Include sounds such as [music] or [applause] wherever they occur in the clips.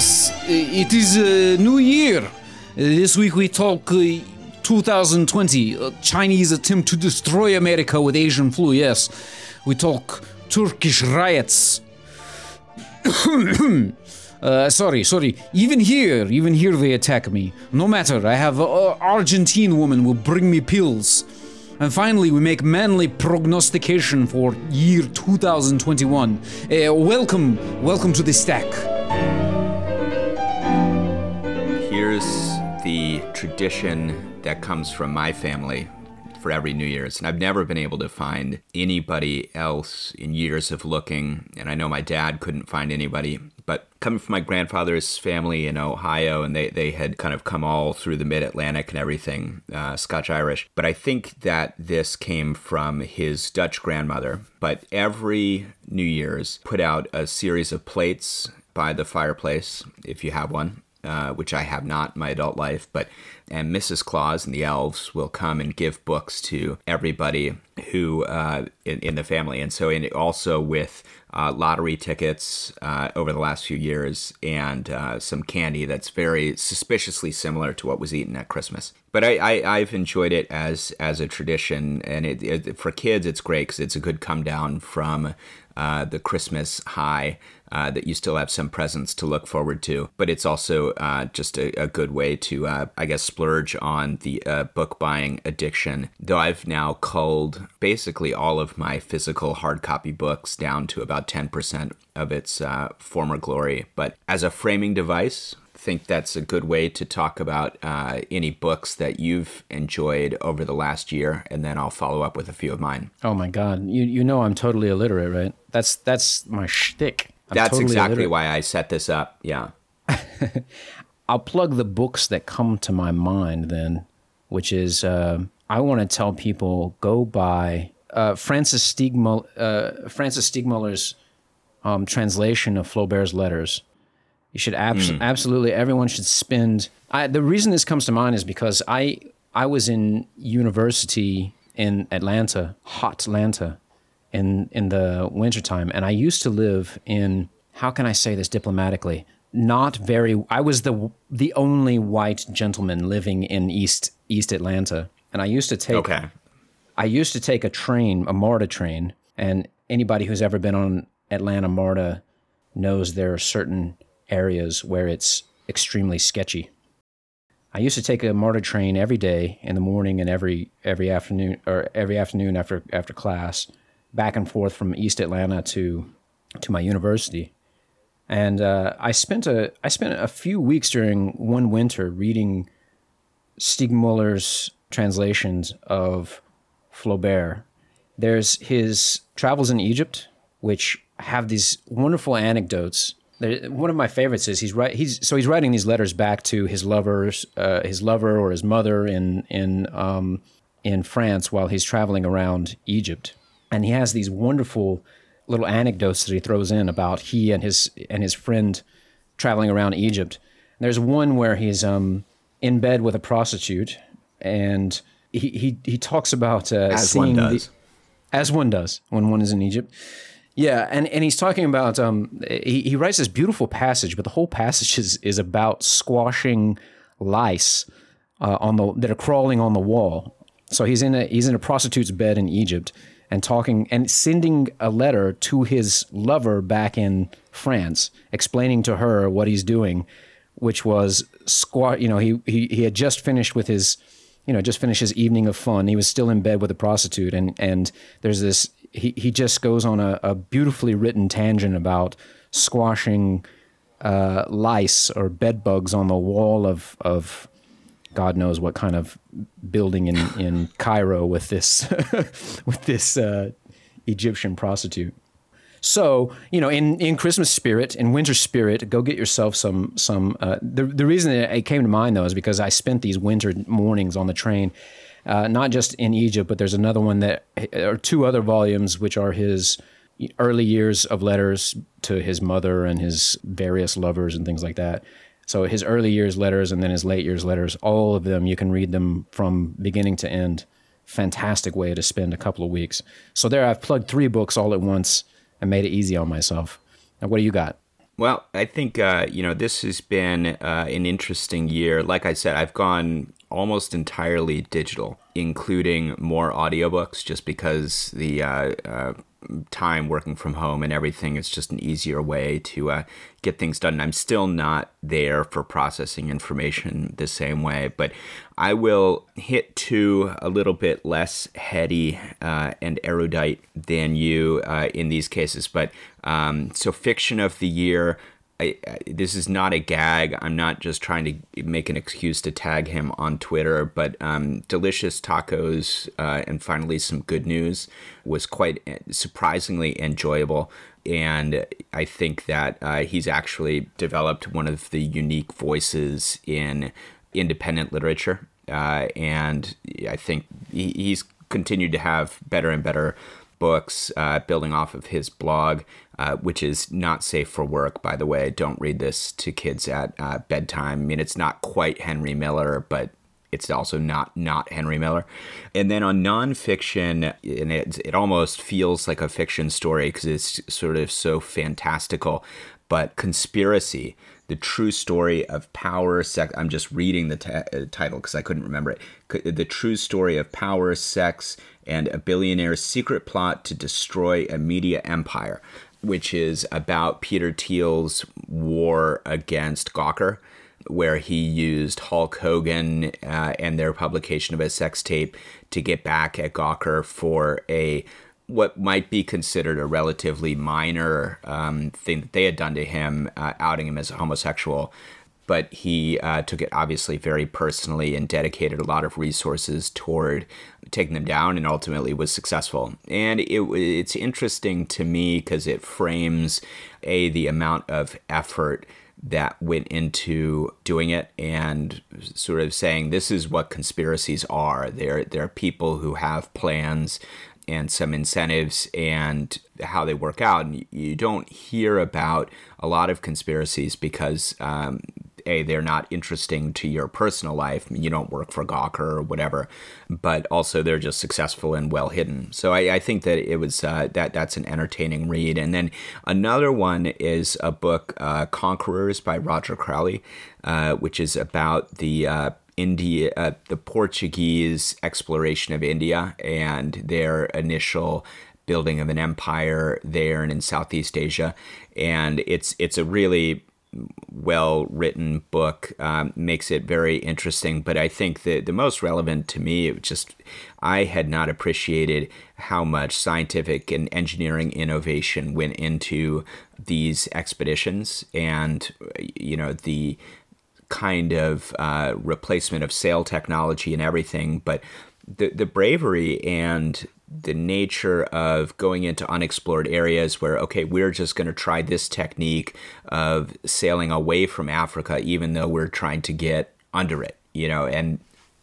yes, it is a new year. This week we talk uh, 2020, uh, Chinese attempt to destroy America with Asian flu, yes. We talk Turkish riots. [coughs] uh, sorry, sorry. Even here, even here they attack me. No matter, I have uh, Argentine woman will bring me pills. And finally, we make manly prognostication for year 2021. Uh, welcome, welcome to the stack. Tradition that comes from my family for every New Year's. And I've never been able to find anybody else in years of looking. And I know my dad couldn't find anybody. But coming from my grandfather's family in Ohio, and they, they had kind of come all through the mid Atlantic and everything, uh, Scotch Irish. But I think that this came from his Dutch grandmother. But every New Year's put out a series of plates by the fireplace, if you have one, uh, which I have not in my adult life, but and Mrs. Claus and the elves will come and give books to everybody who uh, in, in, the family, and so in, also with uh, lottery tickets uh, over the last few years and uh, some candy that's very suspiciously similar to what was eaten at Christmas. But I, I have enjoyed it as as a tradition, and it, it for kids it's great because it's a good come down from uh, the Christmas high uh, that you still have some presents to look forward to. But it's also uh, just a, a, good way to, uh, I guess, splurge on the uh, book buying addiction. Though I've now culled basically all of my physical hard copy books down to about 10% of its uh, former glory. But as a framing device, think that's a good way to talk about uh, any books that you've enjoyed over the last year, and then I'll follow up with a few of mine. Oh my God, you you know I'm totally illiterate, right? That's that's my shtick. I'm That's totally exactly illiterate. why I set this up. Yeah. [laughs] I'll plug the books that come to my mind then, which is uh, I want to tell people go buy uh, Francis Steegmuller, uh, Francis um, translation of Flaubert's letters. You should abs- mm. absolutely everyone should spend. I, the reason this comes to mind is because I I was in university in Atlanta, hot Atlanta, in in the wintertime and i used to live in how can i say this diplomatically not very i was the the only white gentleman living in east east atlanta. And i used to take okay. I used to take a train a marta train. And anybody who's ever been on atlanta marta knows there are certain areas where it's extremely sketchy. I used to take a marta train every day in the morning and every every afternoon or every afternoon after after class back and forth from East Atlanta to to my university, and uh, I spent a I spent a few weeks during one winter reading Steegmuller's translations of Flaubert. There's his travels in Egypt, which have these wonderful anecdotes. One of my favorites is he's right. He's so he's writing these letters back to his lovers, uh, his lover or his mother in in um, in France while he's traveling around Egypt and he has these wonderful little anecdotes that he throws in about he and his and his friend traveling around Egypt. And there's one where he's um, in bed with a prostitute, and he he, he talks about uh, as seeing one does. The, as one does when one is in Egypt. Yeah, and, and he's talking about um, he, he writes this beautiful passage, but the whole passage is, is about squashing lice uh, on the that are crawling on the wall. So he's in a he's in a prostitute's bed in Egypt, and talking and sending a letter to his lover back in France, explaining to her what he's doing, which was squat. You know, he he he had just finished with his, you know, just finished his evening of fun. He was still in bed with a prostitute, and and there's this. He he just goes on a, a beautifully written tangent about squashing uh, lice or bed bugs on the wall of of God knows what kind of building in, in [laughs] Cairo with this [laughs] with this uh, Egyptian prostitute. So you know, in, in Christmas spirit, in winter spirit, go get yourself some some. Uh, the the reason it came to mind though is because I spent these winter mornings on the train, uh, not just in Egypt, but there's another one that or two other volumes which are his early years of letters to his mother and his various lovers and things like that. So his early years letters and then his late years letters, all of them, you can read them from beginning to end. Fantastic way to spend a couple of weeks. So there, I've plugged three books all at once and made it easy on myself. Now, what do you got? Well, I think uh, you know this has been uh, an interesting year. Like I said, I've gone almost entirely digital, including more audiobooks, just because the uh, uh time working from home and everything is just an easier way to uh, get things done. And I'm still not there for processing information the same way, but I will hit to a little bit less heady uh, and erudite than you uh, in these cases. But um, so, fiction of the year. I, I, this is not a gag. I'm not just trying to make an excuse to tag him on Twitter, but um, Delicious Tacos uh, and finally some good news was quite uh, surprisingly enjoyable. And I think that uh, he's actually developed one of the unique voices in independent literature. Uh, and I think he, he's continued to have better and better books, uh, building off of his blog, uh, which is not safe for work, by the way. Don't read this to kids at uh, bedtime. I mean, it's not quite Henry Miller, but it's also not not Henry Miller. And then on nonfiction, and it, it almost feels like a fiction story because it's sort of so fantastical. But conspiracy, the true story of power, sex. I'm just reading the t- uh, title because I couldn't remember it. The true story of power, sex, and a billionaire's secret plot to destroy a media empire, which is about Peter Thiel's war against Gawker, where he used Hulk Hogan uh, and their publication of a sex tape to get back at Gawker for a what might be considered a relatively minor um, thing that they had done to him, uh, outing him as a homosexual. But he uh, took it obviously very personally and dedicated a lot of resources toward taking them down and ultimately was successful. And it, it's interesting to me because it frames a the amount of effort that went into doing it and sort of saying this is what conspiracies are. There are people who have plans and some incentives and how they work out. And you don't hear about a lot of conspiracies because um, a they're not interesting to your personal life. You don't work for Gawker or whatever, but also they're just successful and well hidden. So I, I think that it was uh, that that's an entertaining read. And then another one is a book, uh, Conquerors by Roger Crowley, uh, which is about the uh, India, uh, the Portuguese exploration of India and their initial building of an empire there and in Southeast Asia. And it's it's a really well written book um, makes it very interesting. But I think that the most relevant to me, it just I had not appreciated how much scientific and engineering innovation went into these expeditions, and you know the kind of uh, replacement of sail technology and everything, but the the bravery and the nature of going into unexplored areas where okay we're just going to try this technique of sailing away from africa even though we're trying to get under it you know and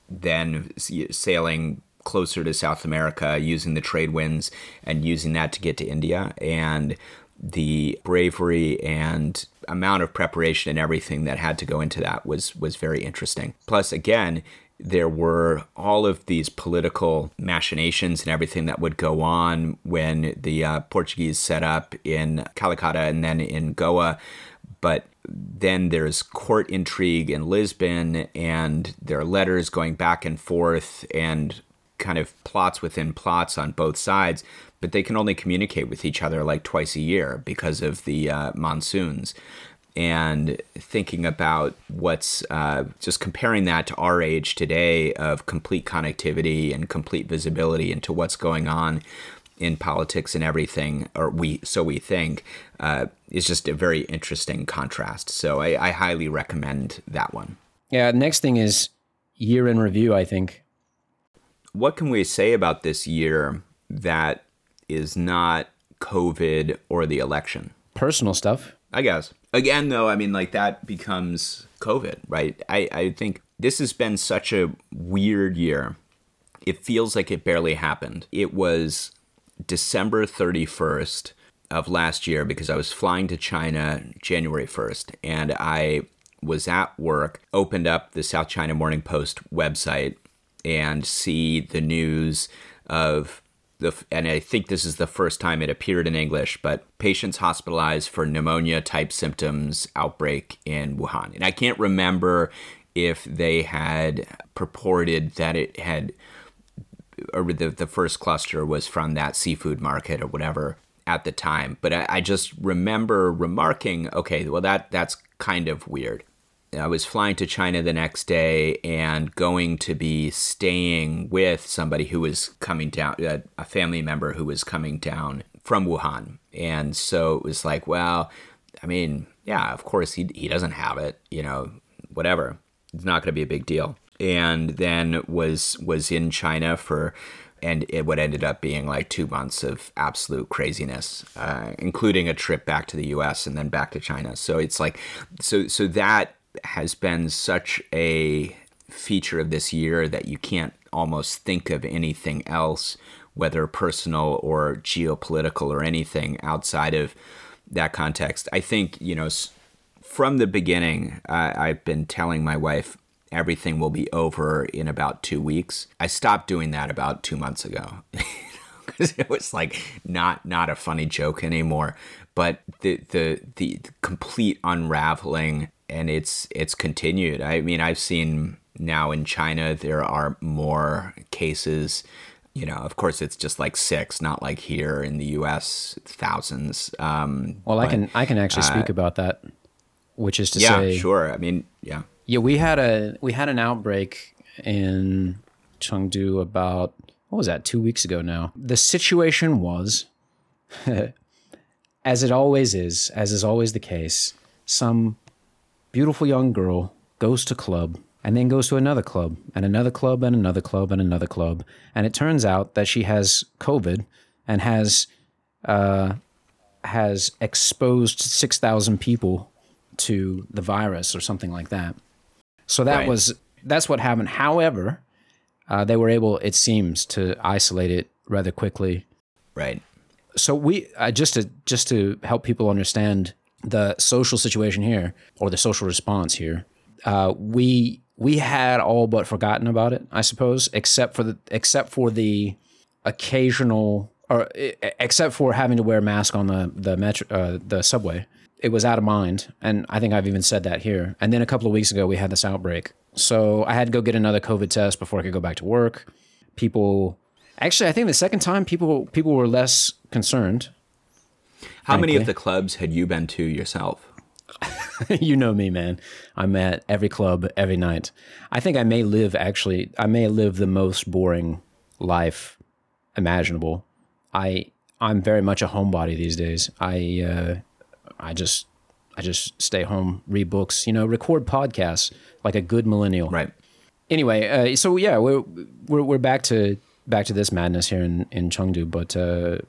then sailing closer to south america using the trade winds and using that to get to india. And the bravery and amount of preparation and everything that had to go into that was was very interesting. Plus again there were all of these political machinations and everything that would go on when the uh, Portuguese set up in Calicut and then in Goa. But then there's court intrigue in Lisbon, and there are letters going back and forth, and kind of plots within plots on both sides. But they can only communicate with each other like twice a year because of the uh, monsoons and thinking about what's uh, just comparing that to our age today of complete connectivity and complete visibility into what's going on in politics and everything, or we so we think, uh, is just a very interesting contrast. So I, I highly recommend that one. Yeah. Next thing is year in review. I think. What can we say about this year that is not COVID or the election? Personal stuff. I guess. Again, though, I mean, like that becomes COVID, right? I, I think this has been such a weird year. It feels like it barely happened. It was December 31st of last year because I was flying to China January 1st and I was at work, opened up the South China Morning Post website and see the news of the, and I think this is the first time it appeared in English, but patients hospitalized for pneumonia type symptoms outbreak in Wuhan. And I can't remember if they had purported that it had, or the, the first cluster was from that seafood market or whatever at the time. But I, I just remember remarking, okay, well, that that's kind of weird. I was flying to China the next day and going to be staying with somebody who was coming down, a family member who was coming down from Wuhan. And so it was like, well, I mean, yeah, of course he, he doesn't have it, you know, whatever. It's not going to be a big deal. And then was was in China for and it what ended up being like two months of absolute craziness, uh, including a trip back to the U.S. and then back to China. So it's like, so so that has been such a feature of this year that you can't almost think of anything else, whether personal or geopolitical or anything outside of that context. I think, you know, from the beginning, I've been telling my wife everything will be over in about two weeks. I stopped doing that about two months ago. [laughs] because it was like not not a funny joke anymore but the the the complete unraveling and it's it's continued. I mean, I've seen now in China there are more cases. You know, of course, it's just like six, not like here in the U.S. thousands. Um, well, but, I can I can actually uh, speak about that, which is to yeah, say, yeah, sure. I mean, yeah, yeah. We had a we had an outbreak in Chengdu about what was that two weeks ago now. The situation was, [laughs] as it always is, as is always the case, some beautiful young girl goes to club and then goes to another club and another club and another club and another club. And it turns out that she has COVID and has uh, has exposed six thousand people to the virus or something like that. So that right. was that's what happened. However, uh, they were able, it seems, to isolate it rather quickly. Right. So we uh, just to just to help people understand the social situation here or the social response here, uh, we we had all but forgotten about it, I suppose, except for the except for the occasional or except for having to wear a mask on the the metro uh, the subway. It was out of mind, and I think I've even said that here. And then a couple of weeks ago, we had this outbreak, so I had to go get another COVID test before I could go back to work. People, actually, I think the second time people people were less concerned how frankly. many of the clubs had you been to yourself? [laughs] you know me, man. I'm at every club every night. I think I may live actually. I may live the most boring life imaginable. I I'm very much a homebody these days. I uh, I just I just stay home, read books, you know, record podcasts like a good millennial. Right. Anyway, uh, so yeah, we're, we're we're back to back to this madness here in in Chengdu, but uh,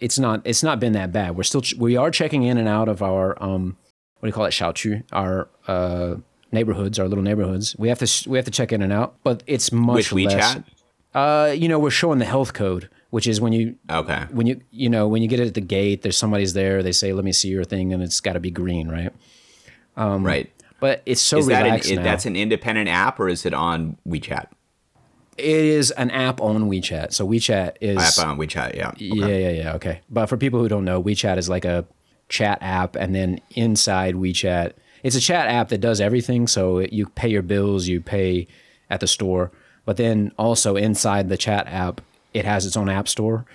it's not it's not been that bad. We're still we are checking in and out of our um what do you call it xiaoqu our uh neighborhoods our little neighborhoods. We have to we have to check in and out, but it's much With less. WeChat? Uh, you know, we're showing the health code, which is when you okay when you you know when you get it at the gate, there's somebody's there. They say, "Let me see your thing," and it's got to be green, right? Um, right. But it's so is relaxed that an, now. That's an independent app, or is it on WeChat? It is an app on WeChat. So WeChat is app on WeChat. Yeah. Okay. Yeah, yeah, yeah. Okay. But for people who don't know, WeChat is like a chat app, and then inside WeChat, it's a chat app that does everything. So you pay your bills, you pay at the store, but then also inside the chat app, it has its own app store.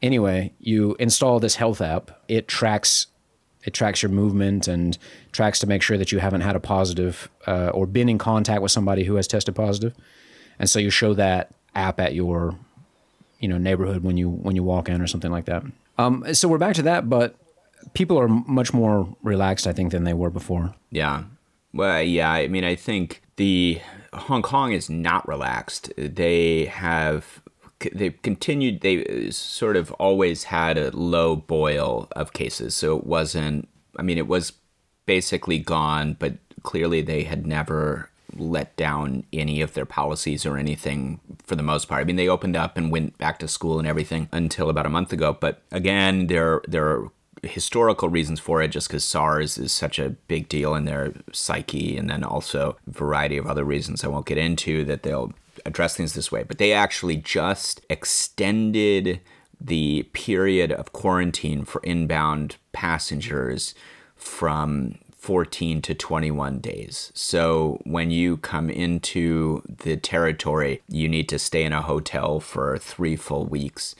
Anyway, you install this health app. It tracks it tracks your movement and tracks to make sure that you haven't had a positive uh, or been in contact with somebody who has tested positive and so you show that app at your you know neighborhood when you when you walk in or something like that. Um, so we're back to that, but people are much more relaxed, I think, than they were before. Yeah. Well, yeah. I mean, I think the Hong Kong is not relaxed. They have they've continued. They sort of always had a low boil of cases, so it wasn't. I mean, it was basically gone, but clearly they had never let down any of their policies or anything for the most part. I mean, they opened up and went back to school and everything until about a month ago. But again, there there are historical reasons for it, just because SARS is such a big deal in their psyche, and then also a variety of other reasons I won't get into that they'll address things this way, but they actually just extended the period of quarantine for inbound passengers from 14 to 21 days. So when you come into the territory, you need to stay in a hotel for three full weeks.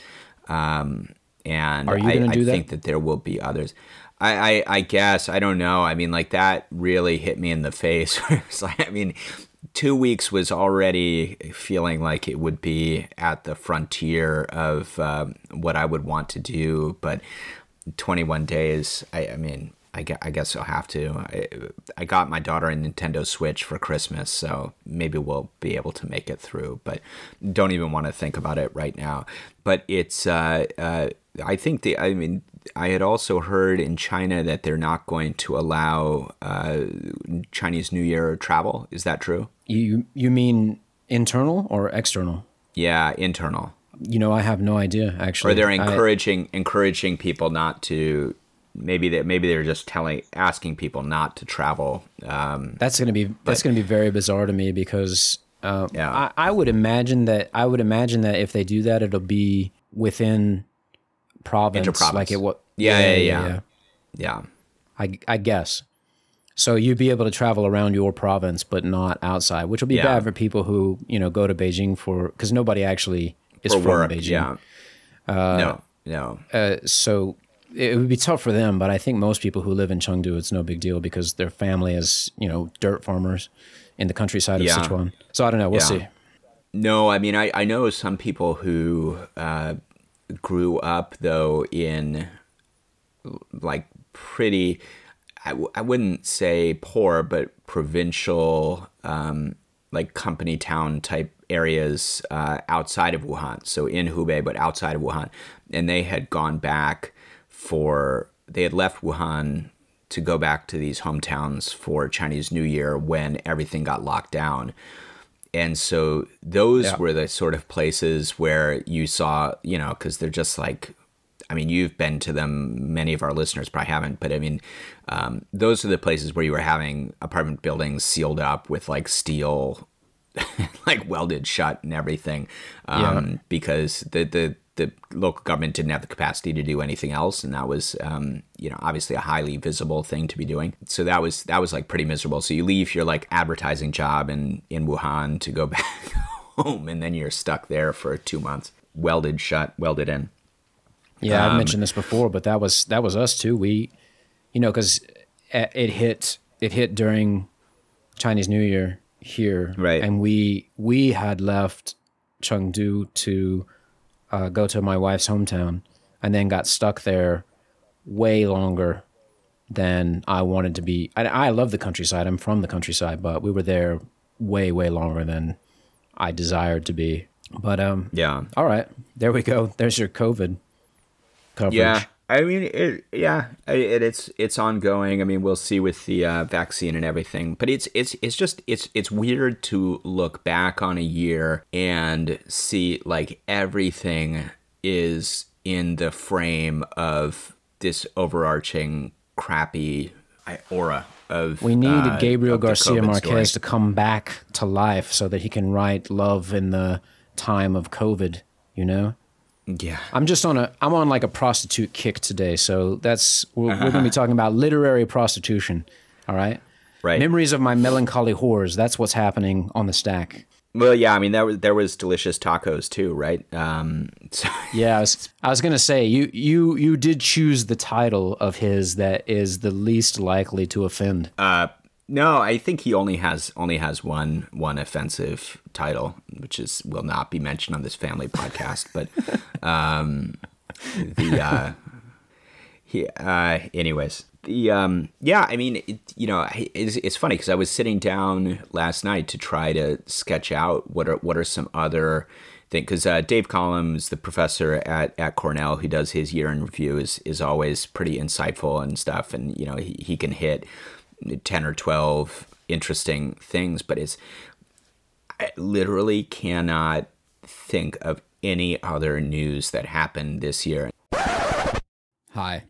Um, and I, I that? think that there will be others. I, I, I guess I don't know. I mean, like that really hit me in the face. [laughs] Like, I mean, two weeks was already feeling like it would be at the frontier of um, what I would want to do, but 21 days. I, I mean, I guess, I guess I'll have to. I, I got my daughter a Nintendo Switch for Christmas, so maybe we'll be able to make it through. But don't even want to think about it right now. But it's. Uh, uh, I think the. I mean, I had also heard in China that they're not going to allow uh, Chinese New Year travel. Is that true? You you mean internal or external? Yeah, internal. You know, I have no idea actually. Or they're I- encouraging encouraging people not to. Maybe they maybe they're just telling asking people not to travel. Um, That's gonna be that's gonna be very bizarre to me because uh, Yeah. I, I would imagine that I would imagine that if they do that, it'll be within province, like it what. Yeah, yeah, yeah. yeah. I I guess. So you'd be able to travel around your province, but not outside, which will be Yeah. bad for people who you know go to Beijing for because nobody actually is For from work, Beijing. yeah. no, no. Uh, so it would be tough for them, but I think most people who live in Chengdu, it's no big deal because their family is, you know, dirt farmers in the countryside of Yeah. Sichuan. So I don't know. We'll Yeah. see. No, I mean, I, I know some people who uh, grew up, though, in like pretty, I, w- I wouldn't say poor, but provincial, um, like company town type areas uh, outside of Wuhan. So in Hubei, but outside of Wuhan. And they had gone back for, they had left Wuhan to go back to these hometowns for Chinese New Year when everything got locked down and so those Yeah. were the sort of places where you saw you know because they're just like i mean you've been to them many of our listeners probably haven't but i mean um, those are the places where you were having apartment buildings sealed up with like steel [laughs] like welded shut and everything um, because the, the the local government didn't have the capacity to do anything else and that was um, you know obviously a highly visible thing to be doing so that was that was like pretty miserable so you leave your like advertising job in in wuhan to go [laughs] back home and then you're stuck there for two months welded shut welded in Yeah, Um, I've mentioned this before, but that was that was us too. We, you know, because it hit it hit during Chinese New Year here, Right. And we we had left Chengdu to uh, go to my wife's hometown, and then got stuck there way longer than I wanted to be. I, I love the countryside. I'm from the countryside, but we were there way way longer than I desired to be. But um, yeah all right, there we go. There's your COVID coverage. Yeah, I mean, it, yeah, it, it's it's ongoing. I mean, we'll see with the uh, vaccine and everything, but it's it's it's just it's it's weird to look back on a year and see like everything is in the frame of this overarching crappy aura of We need uh, Gabriel Garcia Marquez story. to come back to life so that he can write love in the time of COVID, you know? Yeah, I'm just on a I'm on like a prostitute kick today, so that's we're, we're going to be talking about literary prostitution, all right? Right. Memories of my melancholy whores. That's what's happening on the stack. well, yeah. I mean, there was there was delicious tacos too, right? Um, [laughs] so, Yeah, I was, I was gonna say you you you did choose the title of his that is the least likely to offend. Uh, no, I think he only has only has one one offensive title, which is will not be mentioned on this family podcast. But [laughs] um, the uh, he uh, anyways the um, yeah, I mean it, you know it's, it's funny because I was sitting down last night to try to sketch out what are what are some other things because uh, Dave Collins, the professor at, at Cornell who does his year in review, is is always pretty insightful and stuff, and you know he, he can hit 10 or 12 interesting things but it's i literally cannot think of any other news that happened this year Hi.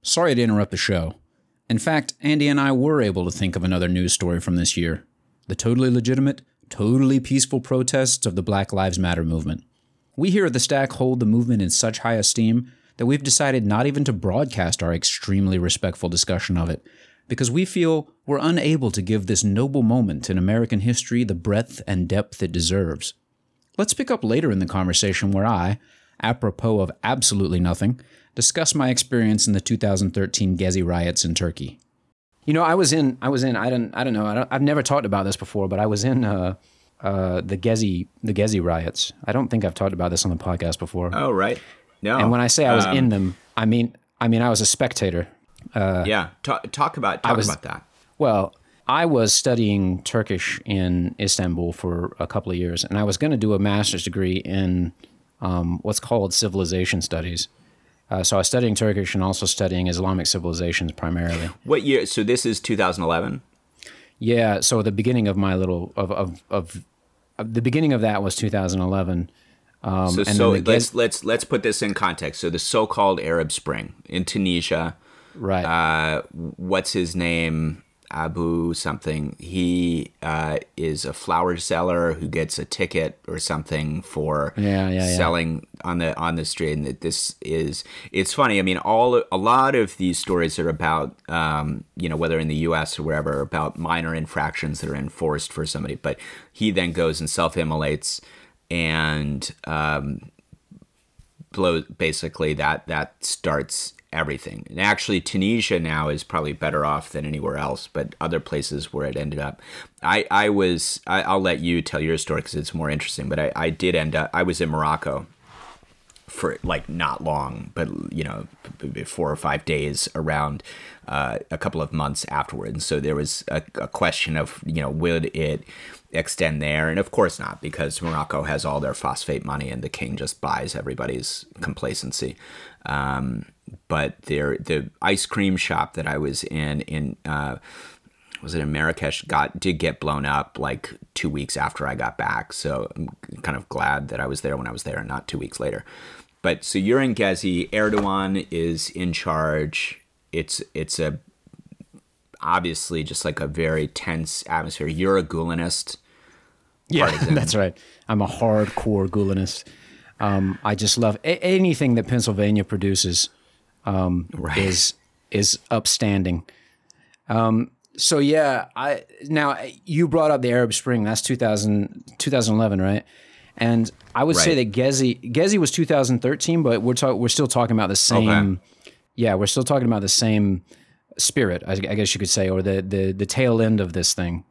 Sorry to interrupt the show. In fact, Andy and I were able to think of another news story from this year the totally legitimate, totally peaceful protests of the Black Lives Matter movement. We here at the Stack hold the movement in such high esteem that we've decided not even to broadcast our extremely respectful discussion of it, because we feel we're unable to give this noble moment in American history the breadth and depth it deserves. Let's pick up later in the conversation where I, apropos of absolutely nothing, discuss my experience in the 2013 Gezi riots in Turkey. You know, I was in, I was in, I don't, I don't know, I don't, I've never talked about this before, but I was in uh, uh, the Gezi, the Gezi riots. I don't think I've talked about this on the podcast before. Oh, right. No. And when I say I was Um, in them, I mean, I mean, I was a spectator. Yeah, talk, talk about talk was- about that. Well, I was studying Turkish in Istanbul for a couple of years, and I was going to do a master's degree in um, what's called civilization studies. Uh, so I was studying Turkish and also studying Islamic civilizations primarily. What year? So this is 2011. Yeah. So the beginning of my little of of, of, of the beginning of that was 2011. Um, So and so the let's let's let's put this in context. So the so-called Arab Spring in Tunisia. Right. Uh, what's his name? Abu something. He uh, is a flower seller who gets a ticket or something for Yeah, yeah, yeah. selling on the on the street. And that this is it's funny. I mean, all a lot of these stories are about um, you know whether in the U.S. or wherever about minor infractions that are enforced for somebody, but he then goes and self-immolates and um, blows basically that that starts everything. And actually tunisia now is probably better off than anywhere else but other places where it ended up. I i was I, i'll let you tell your story because it's more interesting but I, I did end up i was in morocco for like not long, but you know, four or five days around uh, a couple of months afterwards. So there was a, a question of, you know, would it extend there? And of course not, because Morocco has all their phosphate money and the king just buys everybody's complacency. Um, but there, the ice cream shop that I was in, in, uh, was it in Marrakesh got did get blown up like two weeks after I got back. So I'm kind of glad that I was there when I was there and not two weeks later. But so you're in Gezi, Erdogan is in charge. It's it's a obviously just like a very tense atmosphere. You're a Gulenist. Yeah, [laughs] that's right. I'm a hardcore Gulenist. Um, I just love a- anything that Pennsylvania produces um, Right. is is upstanding. Um, so yeah, I now you brought up the Arab Spring. That's 2000, 2011, right? And I would say that Gezi Gezi was 2013, but we're talk, we're still talking about the same. Yeah, we're still talking about the same spirit, I, I guess you could say, or the the the tail end of this thing.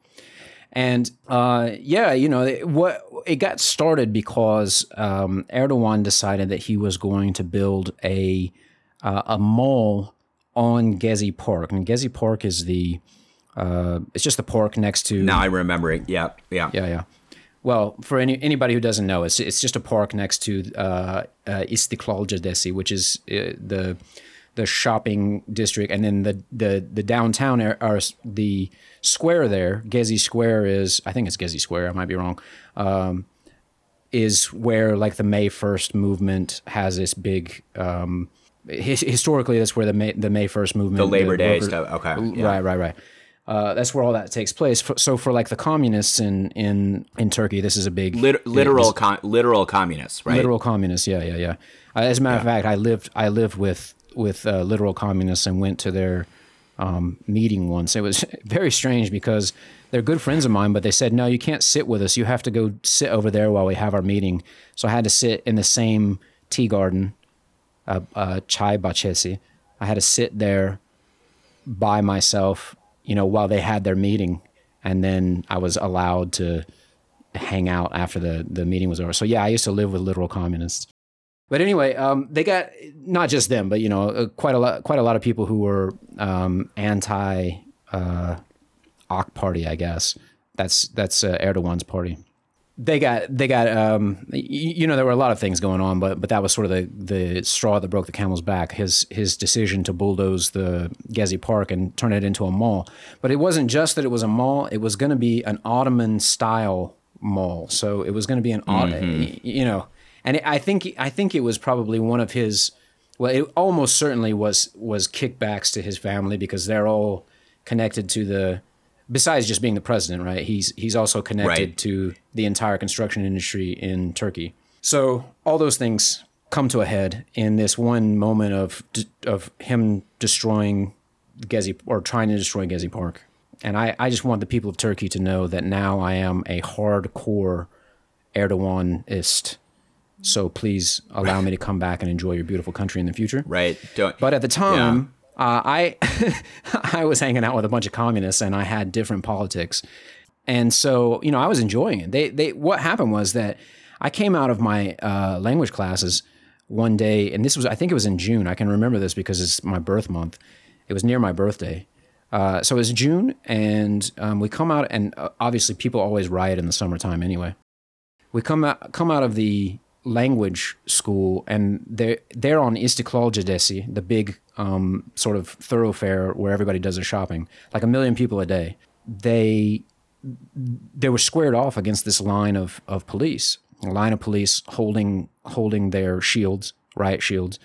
And uh, yeah, you know it- what it got started because um, Erdogan decided that he was going to build a uh, a mall on Gezi Park, and Gezi Park is the uh, it's just the park next to Now I remember it. Yeah, yeah. yeah yeah. Well, for any anybody who doesn't know, it's it's just a park next to uh, uh, Istiklal Caddesi, which is uh, the the shopping district, and then the the the downtown are, are the square there. Gezi Square is I think it's Gezi Square. I might be wrong. Um, is where like the May First movement has this big. Um, his, historically, that's where the May the May First movement, The Labor Day worker- stuff. Okay. Yeah. Right, right, right. Uh, that's where all that takes place. For, so for like the communists in in in Turkey, this is a big Lit- literal, com- literal communists, right? literal communists. Yeah, yeah, yeah. Uh, as a matter of fact, I lived I lived with with uh, literal communists and went to their um, meeting once. It was [laughs] very strange because they're good friends of mine, but they said no, you can't sit with us. You have to go sit over there while we have our meeting. So I had to sit in the same tea garden, uh, uh, chai bachesi. I had to sit there by myself, you know, while they had their meeting, and then I was allowed to hang out after the the meeting was over. So yeah, I used to live with literal communists. But anyway, um, they got not just them, but you know, uh, quite a lot, quite a lot of people who were um, anti uh, Ak party, I guess. That's that's uh, Erdogan's party. They got they got um, you know there were a lot of things going on, but but that was sort of the the straw that broke the camel's back. His his decision to bulldoze the Gezi Park and turn it into a mall. But it wasn't just that it was a mall; it was going to be an Ottoman style mall. So it was going to be an Ot- you know, and I think I think it was probably one of his. Well, it almost certainly was was kickbacks to his family because they're all connected to the besides just being the president, right? He's he's also connected Right. to the entire construction industry in Turkey. So all those things come to a head in this one moment of of him destroying Gezi or trying to destroy Gezi Park. And I, I just want the people of Turkey to know that now I am a hardcore Erdoganist. So please allow me to come back and enjoy your beautiful country in the future. Right. Don't. But at the time, uh, I [laughs] I was hanging out with a bunch of communists, and I had different politics, and so you know I was enjoying it. They they what happened was that I came out of my uh, language classes one day, and this was I think it was in June. I can remember this because it's my birth month. It was near my birthday. Uh, so it was June, and um, we come out, and uh, obviously people always riot in the summertime anyway. We come out come out of the language school, and they're they're on Istiklal the big um, sort of thoroughfare where everybody does their shopping, like a million people a day. They they were squared off against this line of of police, a line of police holding holding their shields, riot shields,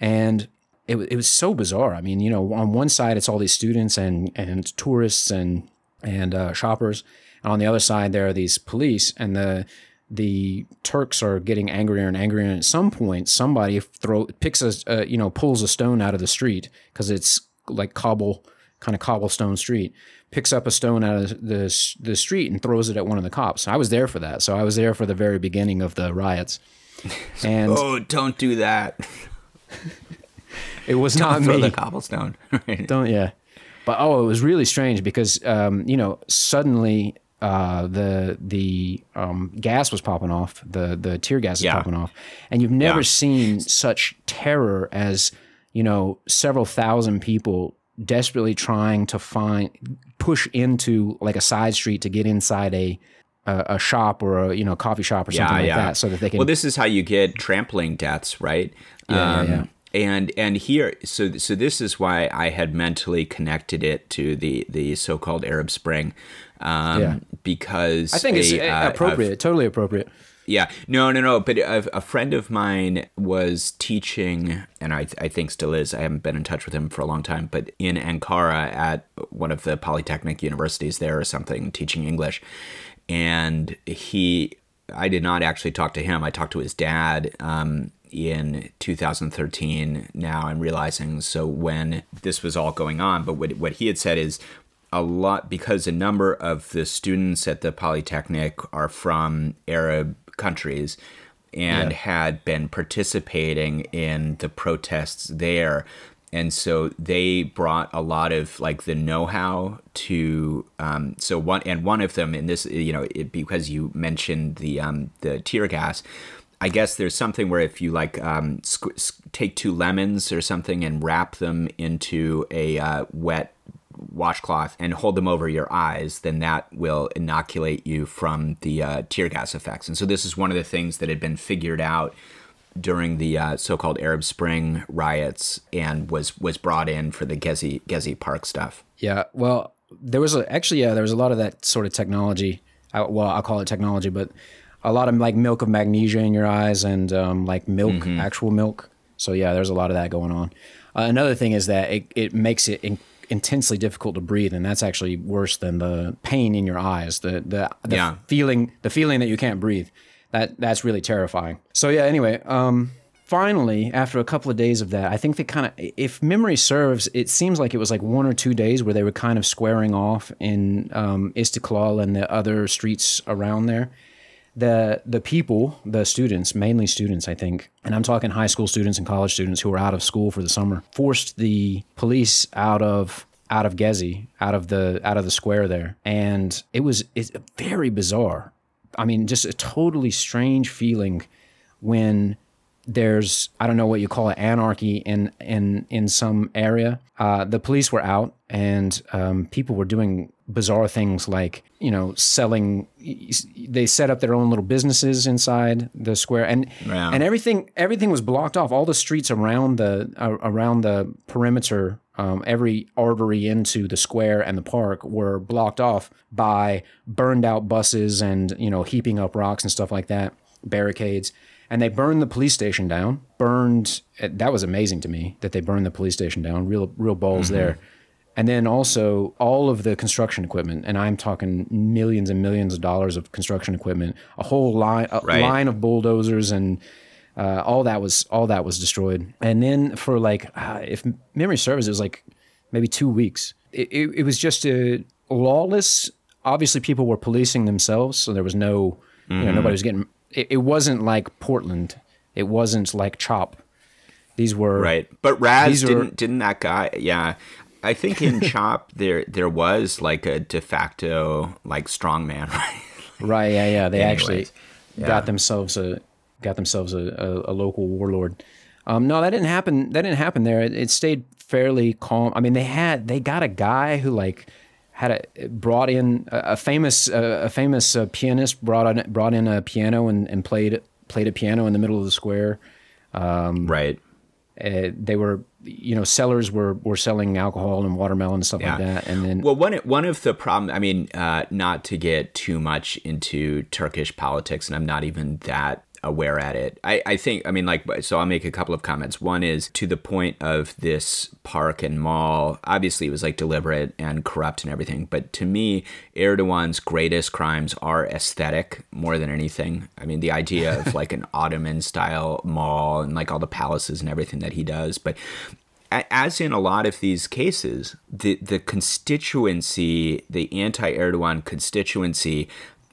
and it, it was so bizarre. I mean, you know, on one side it's all these students and and tourists and and uh, shoppers, and on the other side there are these police, and the the Turks are getting angrier and angrier. And at some point, somebody throw picks a uh, you know pulls a stone out of the street because it's like cobble kind of cobblestone street. Picks up a stone out of the the street and throws it at one of the cops. I was there for that, so I was there for the very beginning of the riots. [laughs] And oh, don't do that. [laughs] it was not Throw me. the cobblestone. [laughs] Don't yeah. But oh, it was really strange because um, you know suddenly uh, the the um, gas was popping off, the the tear gas is Yeah. popping off, and you've never Yeah. seen such terror as you know several thousand people desperately trying to find push into like a side street to get inside a a, a shop or a you know coffee shop or something like that so that they can Well, this is how you get trampling deaths, right? Um, Yeah, yeah, yeah. And and here, so so this is why I had mentally connected it to the the so-called Arab Spring, um, Yeah. because I think it's a, uh, uh, appropriate, totally appropriate. yeah, no, no, no. But a, a friend of mine was teaching, and I, I think still is. I haven't been in touch with him for a long time, but in Ankara at one of the polytechnic universities there or something, teaching English. And he, I did not actually talk to him. I talked to his dad um, in 2013. Now I'm realizing. So when this was all going on, but what what he had said is a lot because a number of the students at the Polytechnic are from Arab countries and Yeah. had been participating in the protests there. And so they brought a lot of like the know-how to um, so one and one of them in this you know it, because you mentioned the um, the tear gas I guess there's something where if you like um, squ- take two lemons or something and wrap them into a uh, wet washcloth and hold them over your eyes, then that will inoculate you from the uh, tear gas effects. And so this is one of the things that had been figured out during the uh, so-called Arab Spring riots and was was brought in for the Gezi Gezi Park stuff. Yeah, well, there was a, actually yeah, there was a lot of that sort of technology. I, well, I'll call it technology, but a lot of like milk of magnesia in your eyes and um, like milk, actual milk. So yeah, there's a lot of that going on. Uh, another thing is that it, it makes it in, intensely difficult to breathe, and that's actually worse than the pain in your eyes. The the, the Yeah. feeling the feeling that you can't breathe. That that's really terrifying. So yeah. Anyway, um, finally, after a couple of days of that, I think they kind of, if memory serves, it seems like it was like one or two days where they were kind of squaring off in um, Istiklal and the other streets around there. The the people, the students, mainly students, I think, and I'm talking high school students and college students who were out of school for the summer, forced the police out of out of Gezi, out of the out of the square there, and it was it's very bizarre. I mean, just a totally strange feeling when there's I don't know what you call it anarchy in in in some area. Uh, the police were out and um, people were doing bizarre things like you know selling. They set up their own little businesses inside the square and Yeah. and everything everything was blocked off. All the streets around the uh, around the perimeter. Um, every artery into the square and the park were blocked off by burned out buses and you know heaping up rocks and stuff like that, barricades and they burned the police station down. Burned that was amazing to me that they burned the police station down. Real real balls there. And then also all of the construction equipment, and I'm talking millions and millions of dollars of construction equipment, a whole line, a Right. line of bulldozers, and uh, all that was all that was destroyed. And then for like, uh, if memory serves, it was like maybe two weeks. It, it, it was just a lawless. Obviously, people were policing themselves, so there was no, you know, nobody was getting. It, it wasn't like Portland. It wasn't like Chop. These were Right. But Raz didn't didn't that guy yeah. I think in [laughs] Chop there there was like a de facto like strongman, [laughs] right? Right, yeah, yeah. They actually yeah. got themselves a got themselves a, a, a local warlord. Um, no, that didn't happen. That didn't happen there. It, it stayed fairly calm. I mean, they had they got a guy who like had a brought in a, a famous uh, a famous uh, pianist brought in brought in a piano and, and played played a piano in the middle of the square. right. Uh, they were you know sellers were were selling alcohol and watermelon and stuff like that. And then Well, one one of the problem. I mean, uh, not to get too much into Turkish politics, and I'm not even that aware at it. I, I think. I mean, like, so I'll make a couple of comments. One is to the point of this park and mall. Obviously, it was like deliberate and corrupt and everything. But to me, Erdogan's greatest crimes are aesthetic more than anything. I mean, the idea of [laughs] like an Ottoman style mall and like all the palaces and everything that he does, but as in a lot of these cases, the the constituency, the anti-Erdogan constituency,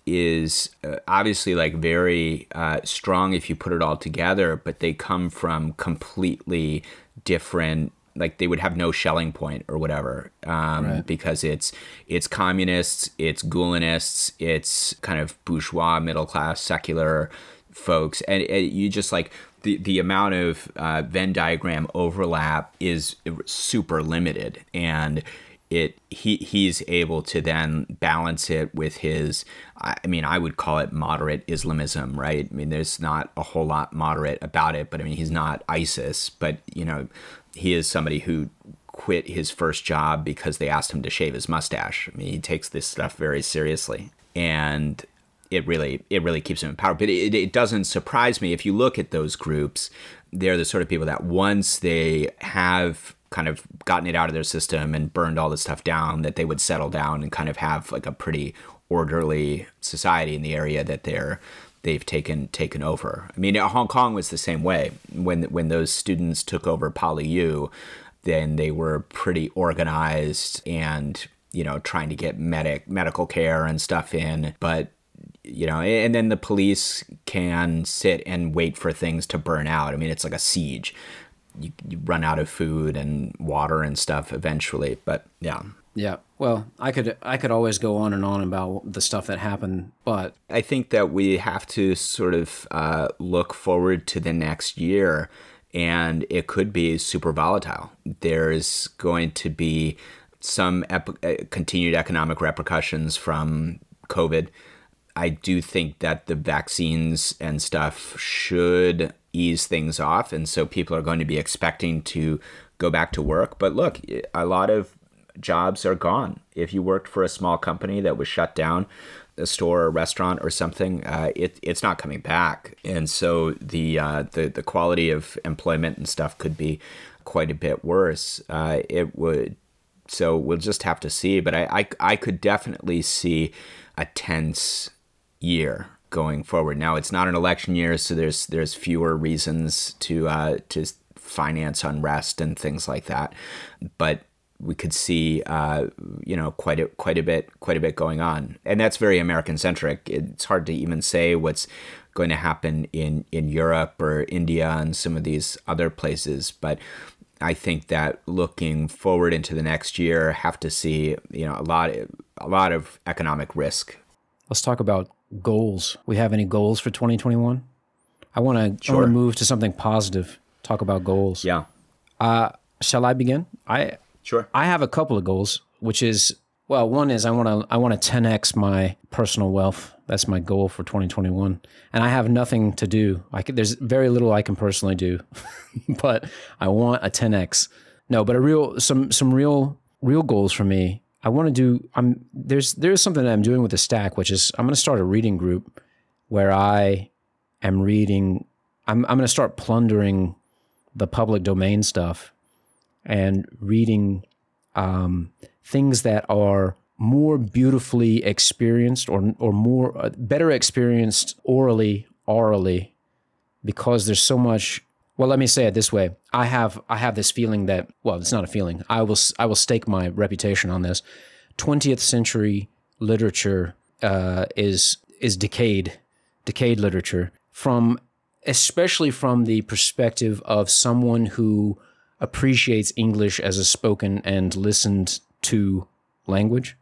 is uh, obviously like very uh, strong if you put it all together, but they come from completely different. Like they would have no Schelling point or whatever, um, because it's it's communists, it's Gulenists, it's kind of bourgeois, middle class, secular folks, and, and you just like the the amount of uh, Venn diagram overlap is super limited, and it he he's able to then balance it with his. I mean, I would call it moderate Islamism, right? I mean, there's not a whole lot moderate about it, but I mean, he's not ISIS, but you know, he is somebody who quit his first job because they asked him to shave his mustache. I mean, he takes this stuff very seriously, and it really it really keeps him in power. But it, it doesn't surprise me if you look at those groups. They're the sort of people that once they have kind of gotten it out of their system and burned all this stuff down, that they would settle down and kind of have like a pretty orderly society in the area that they're they've taken taken over. I mean, uh, Hong Kong was the same way when when those students took over PolyU. Then they were pretty organized and you know trying to get medic medical care and stuff in, but you know, and then the police can sit and wait for things to burn out. I mean, it's like a siege. You, you run out of food and water and stuff eventually, but yeah. yeah, well, I could I could always go on and on about the stuff that happened, but I think that we have to sort of uh, look forward to the next year, and it could be super volatile. There's going to be some ep- uh, continued economic repercussions from COVID. I do think that the vaccines and stuff should ease things off, and so people are going to be expecting to go back to work. But look, a lot of jobs are gone. If you worked for a small company that was shut down, a store or restaurant or something, uh, it, it's not coming back. And so the, uh, the the quality of employment and stuff could be quite a bit worse. Uh, it would. So we'll just have to see. But I, I I could definitely see a tense year going forward. Now it's not an election year, so there's there's fewer reasons to uh, to finance unrest and things like that. But we could see, uh, you know, quite a quite a bit quite a bit going on, and that's very American centric. It's hard to even say what's going to happen in in Europe or India and some of these other places, but. I think that looking forward into the next year, have to see you know a lot a lot of economic risk let's talk about goals. We have any goals for 2021? I want to Sure. to move to something positive. Talk about goals. Yeah, Uh, Shall I begin? I sure. I have a couple of goals, which is well, one is I want to I want to 10x my personal wealth. That's my goal for 2021, and I have nothing to do. I could, there's very little I can personally do, [laughs] but I want a 10x. No, but a real some some real real goals for me. I want to do. I'm there's there's something that I'm doing with the stack, which is I'm going to start a reading group where I am reading. I'm I'm going to start plundering the public domain stuff and reading um, things that are more beautifully experienced or or more uh, better experienced orally orally because there's so much well let me say it this way. I have i have this feeling that well it's not a feeling. I will i will stake my reputation on this. 20th century literature uh, is is decayed decayed literature from especially from the perspective of someone who appreciates english as a spoken and listened to language.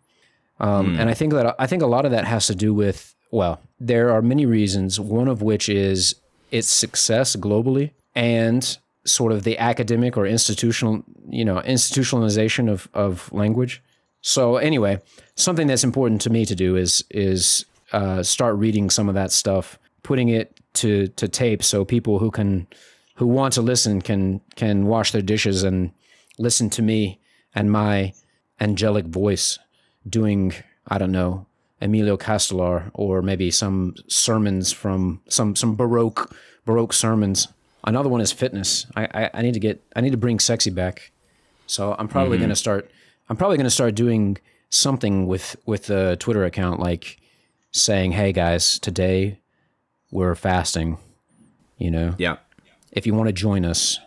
Um, and I think that I think a lot of that has to do with well, there are many reasons. One of which is its success globally and sort of the academic or institutional, you know, institutionalization of of language. So anyway, something that's important to me to do is is uh, start reading some of that stuff, putting it to to tape, so people who can who want to listen can can wash their dishes and listen to me and my angelic voice doing I don't know Emilio Castelar or maybe some sermons from some some baroque baroque sermons. Another one is fitness. I, I, I need to get I need to bring sexy back. So I'm probably gonna start I'm probably gonna start doing something with with the Twitter account like saying, Hey guys, today we're fasting. You know? Yeah. If you want to join us,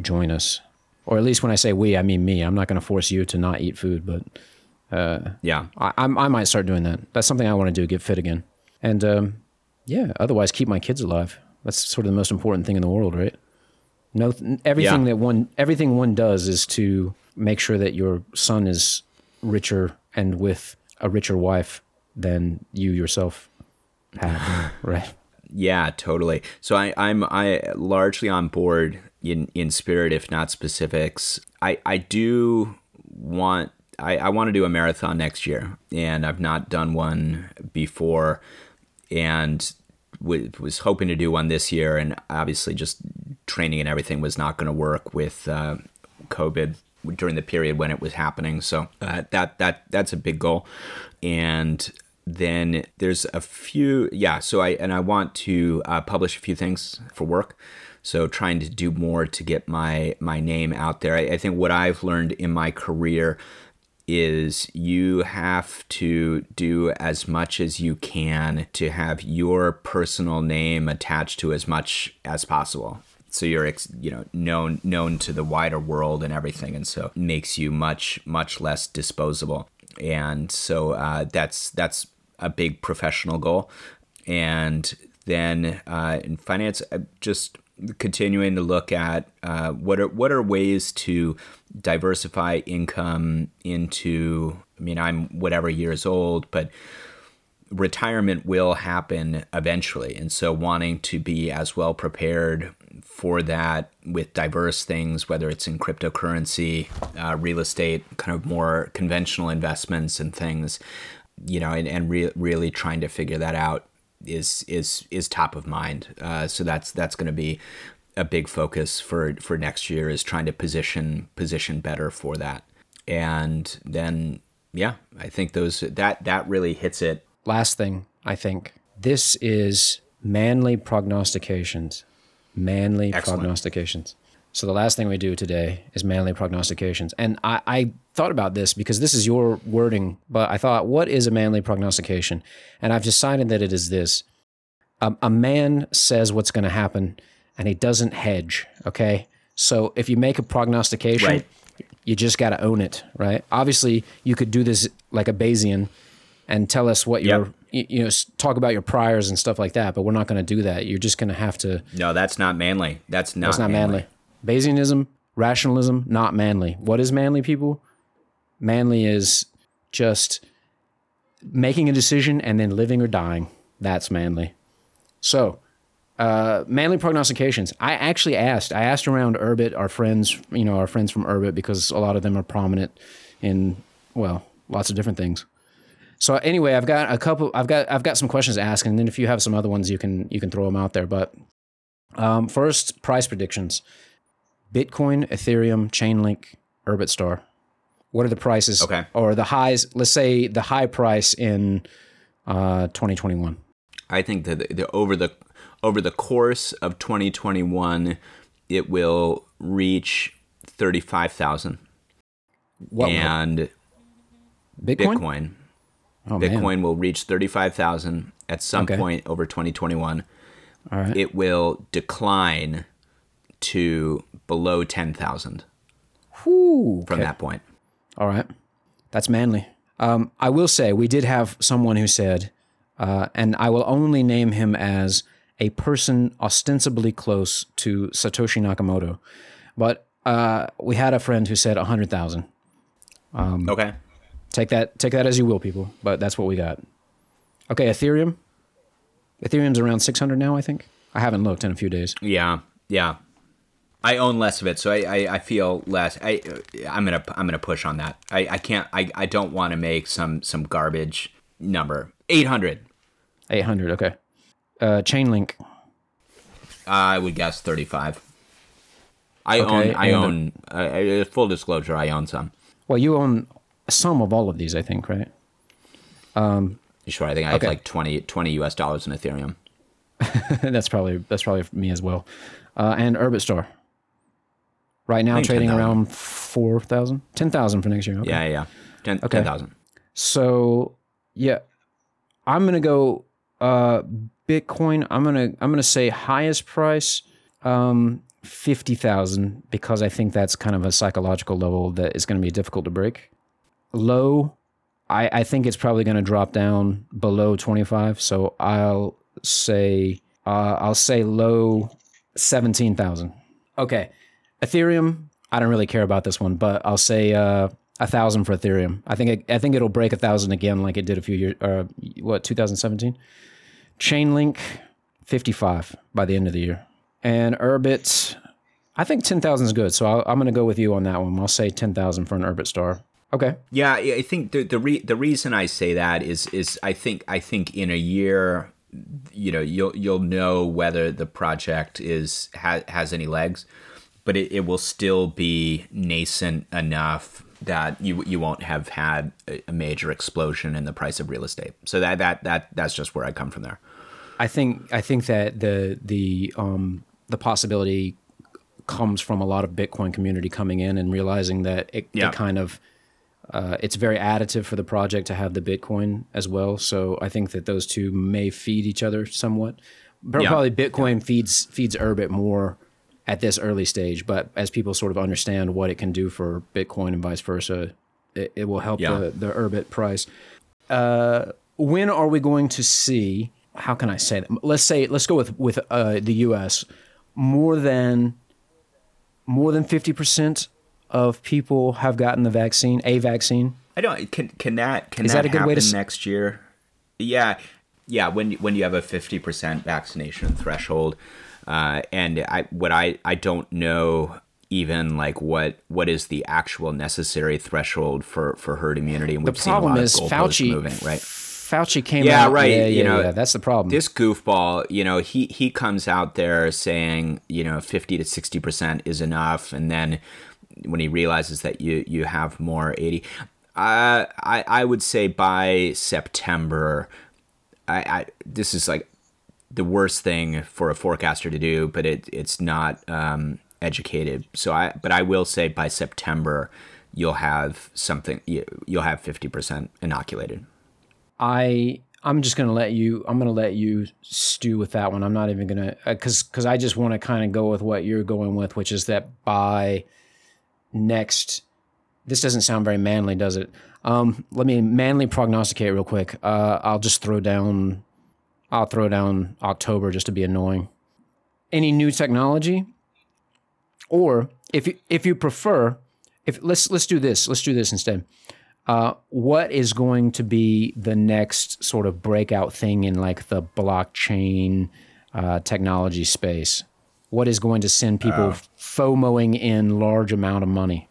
join us. Or at least when I say we, I mean me. I'm not gonna force you to not eat food, but Yeah. I, I, I might start doing that. That's something I want to do, get fit again. And um, yeah, otherwise keep my kids alive. That's sort of the most important thing in the world, right? No, everything Yeah. that one everything one does is to make sure that your son is richer and with a richer wife than you yourself have, [laughs] right? Yeah, totally. So I, I'm I largely on board in in spirit, if not specifics. I I do want I, I want to do a marathon next year, and I've not done one before, and was hoping to do one this year, and obviously just training and everything was not going to work with uh, COVID during the period when it was happening. So uh, that that that's a big goal, and then there's a few yeah. So I and I want to uh, publish a few things for work. So trying to do more to get my my name out there. I, I think what I've learned in my career is you have to do as much as you can to have your personal name attached to as much as possible. So you're you know known known to the wider world and everything and so makes you much much less disposable. And so uh, that's that's a big professional goal. And then uh, in finance uh, just continuing to look at uh, what are what are ways to diversify income into I mean I'm whatever years old but retirement will happen eventually. And so wanting to be as well prepared for that with diverse things whether it's in cryptocurrency uh, real estate kind of more conventional investments and things you know and, and re- really trying to figure that out is is is top of mind uh, so that's that's going to be a big focus for for next year is trying to position position better for that and then yeah i think those that that really hits it Last thing, I think this is manly prognostications. Manly Excellent. prognostications. So the last thing we do today is manly prognostications. And I, I thought about this because this is your wording, but I thought, what is a manly prognostication? And I've decided that it is this. A, a man says what's going to happen and he doesn't hedge, okay? So if you make a prognostication, Right. you just got to own it, right? Obviously, you could do this like a Bayesian and tell us what your Yep. you, you know talk about your priors and stuff like that, but we're not going to do that. You're just going to have to no that's not manly that's not, that's not manly. Bayesianism, rationalism, not manly. What is manly, people? Manly is just making a decision and then living or dying. That's manly. So, uh, manly prognostications. I actually asked. I asked around Urbit, our friends, you know, our friends from Urbit, because a lot of them are prominent in well, lots of different things. So anyway, I've got a couple. I've got I've got some questions to ask, and then if you have some other ones, you can you can throw them out there. But um, first, price predictions: Bitcoin, Ethereum, Chainlink, Urbitstar. What are the prices? Okay. Or the highs? Let's say the high price in uh, 2021. I think that the, the, over the over the course of 2021, it will reach thirty five thousand. What and Bitcoin. Bitcoin. Oh, man. Will reach 35,000 at some Okay. point over 2021. All right. It will decline to below 10,000 Whew, from okay. that point. All right. That's manly. Um, I will say we did have someone who said, uh, and I will only name him as a person ostensibly close to Satoshi Nakamoto, but uh, we had a friend who said 100,000. Um, Okay. Take that, take that as you will, people, but that's what we got. Okay, Ethereum. Ethereum's around 600 now, I think. I haven't looked in a few days. Yeah. Yeah. I own less of it, so I, I, I feel less. I I'm gonna I'm gonna push on that. I, I can't I, I don't want to make some some garbage number. Eight hundred. 800, okay. Uh, Chainlink. I would guess thirty five. I Okay, own I own uh, full disclosure. I own some. Well, you own some of all of these, I think, right? Um, sure, I think I have like 20, 20 US dollars in Ethereum. [laughs] that's probably that's probably me as well. Uh, and Urbitstar. Right now trading 10,000. around 4,000? 10,000 for next year. Okay. Yeah, yeah, yeah. Ten Okay. ten thousand. So, yeah. I'm going to go uh Bitcoin. I'm going to I'm going to say highest price um 50,000 because I think that's kind of a psychological level that is going to be difficult to break. Low I, I think it's probably going to drop down below 25. So I'll say uh, I'll say low 17,000. Okay. Ethereum, I don't really care about this one, but I'll say uh, a thousand for Ethereum. I think it, I think it'll break a thousand again, like it did a few years. Uh, what 2017? Chainlink, 55 by the end of the year, and Urbit. I think 10,000 is good, so I'll, I'm going to go with you on that one. I'll say 10,000 for an Urbit star. Okay. Yeah, I think the the re- the reason I say that is is I think I think in a year, you know, you'll you'll know whether the project is ha- has any legs, but it, it will still be nascent enough that you you won't have had a, major explosion in the price of real estate. So that that that that's just where I come from there. I think I think that the the um the possibility comes from a lot of Bitcoin community coming in and realizing that it, Yeah. it kind of uh, it's very additive for the project to have the Bitcoin as well. So I think that those two may feed each other somewhat. But Yeah. Probably Bitcoin feeds feeds Urbit more at this early stage, but as people sort of understand what it can do for Bitcoin and vice versa, it, it will help Yeah. the the Urbit price. Uh, when are we going to see? How can I say that? Let's say let's go with with uh, the U.S. More than more than fifty percent of people have gotten the vaccine, a vaccine. I don't can can that can Is that, that a good happen way to next year? Yeah, yeah. When when you have a fifty percent vaccination threshold, uh, and I what I I don't know even like what what is the actual necessary threshold for for herd immunity. And The we've seen a problem is Fauci. moving, right? Fauci came Yeah, out. right, Yeah, you yeah, know, yeah, That's the problem. This goofball, you know, he he comes out there saying, you know, fifty to sixty percent is enough, and then when he realizes that you you have more eighty, uh, I I would say by September, I, I this is like the worst thing for a forecaster to do, but it it's not um, educated. So I but I will say by September you'll have something you, you'll have fifty percent inoculated. I I'm just gonna let you. I'm gonna let you stew with that one. I'm not even gonna because because I just want to kind of go with what you're going with, which is that by next. This doesn't sound very manly, does it? Um, let me manly prognosticate real quick. Uh, I'll just throw down. I'll throw down October just to be annoying. Any new technology, or if you if you prefer, if let's let's do this. Let's do this instead uh, what is going to be the next sort of breakout thing in like the blockchain uh, technology space? What is going to send people FOMOing in large amount of money?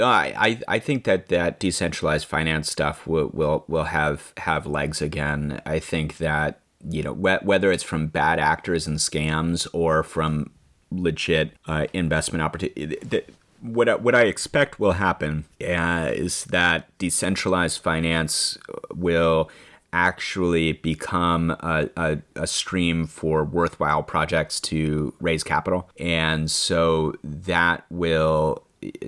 I, I I think that that decentralized finance stuff will will will have have legs again. I think that you know wh- whether it's from bad actors and scams or from legit uh, investment opportunity. th- What I, what I expect will happen uh, is that decentralized finance will actually become a, a, a stream for worthwhile projects to raise capital, and so that will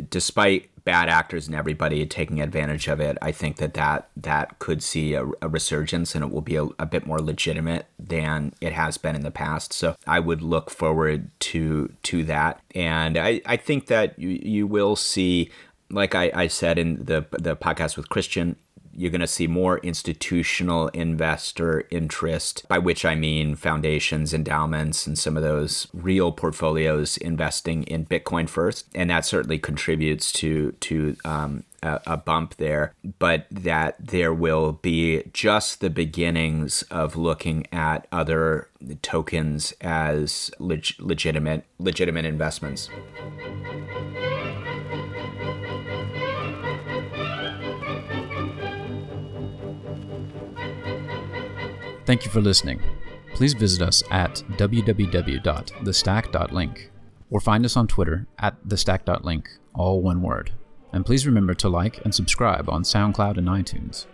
despite bad actors and everybody taking advantage of it, I think that that, that could see a, a resurgence and it will be a, a, bit more legitimate than it has been in the past. So I would look forward to to that, and I, I think that you you will see, like I, I said in the the podcast with Christian, you're going to see more institutional investor interest, by which I mean foundations, endowments, and some of those real portfolios investing in Bitcoin first, and that certainly contributes to to um, a, bump there. But that there will be just the beginnings of looking at other tokens as leg- legitimate legitimate investments. Thank you for listening. Please visit us at www.thestack.link or find us on Twitter at thestack.link, all one word. And please remember to like and subscribe on SoundCloud and iTunes.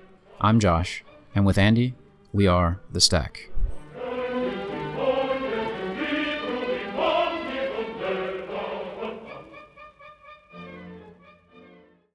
I'm Josh, and with Andy, we are The Stack.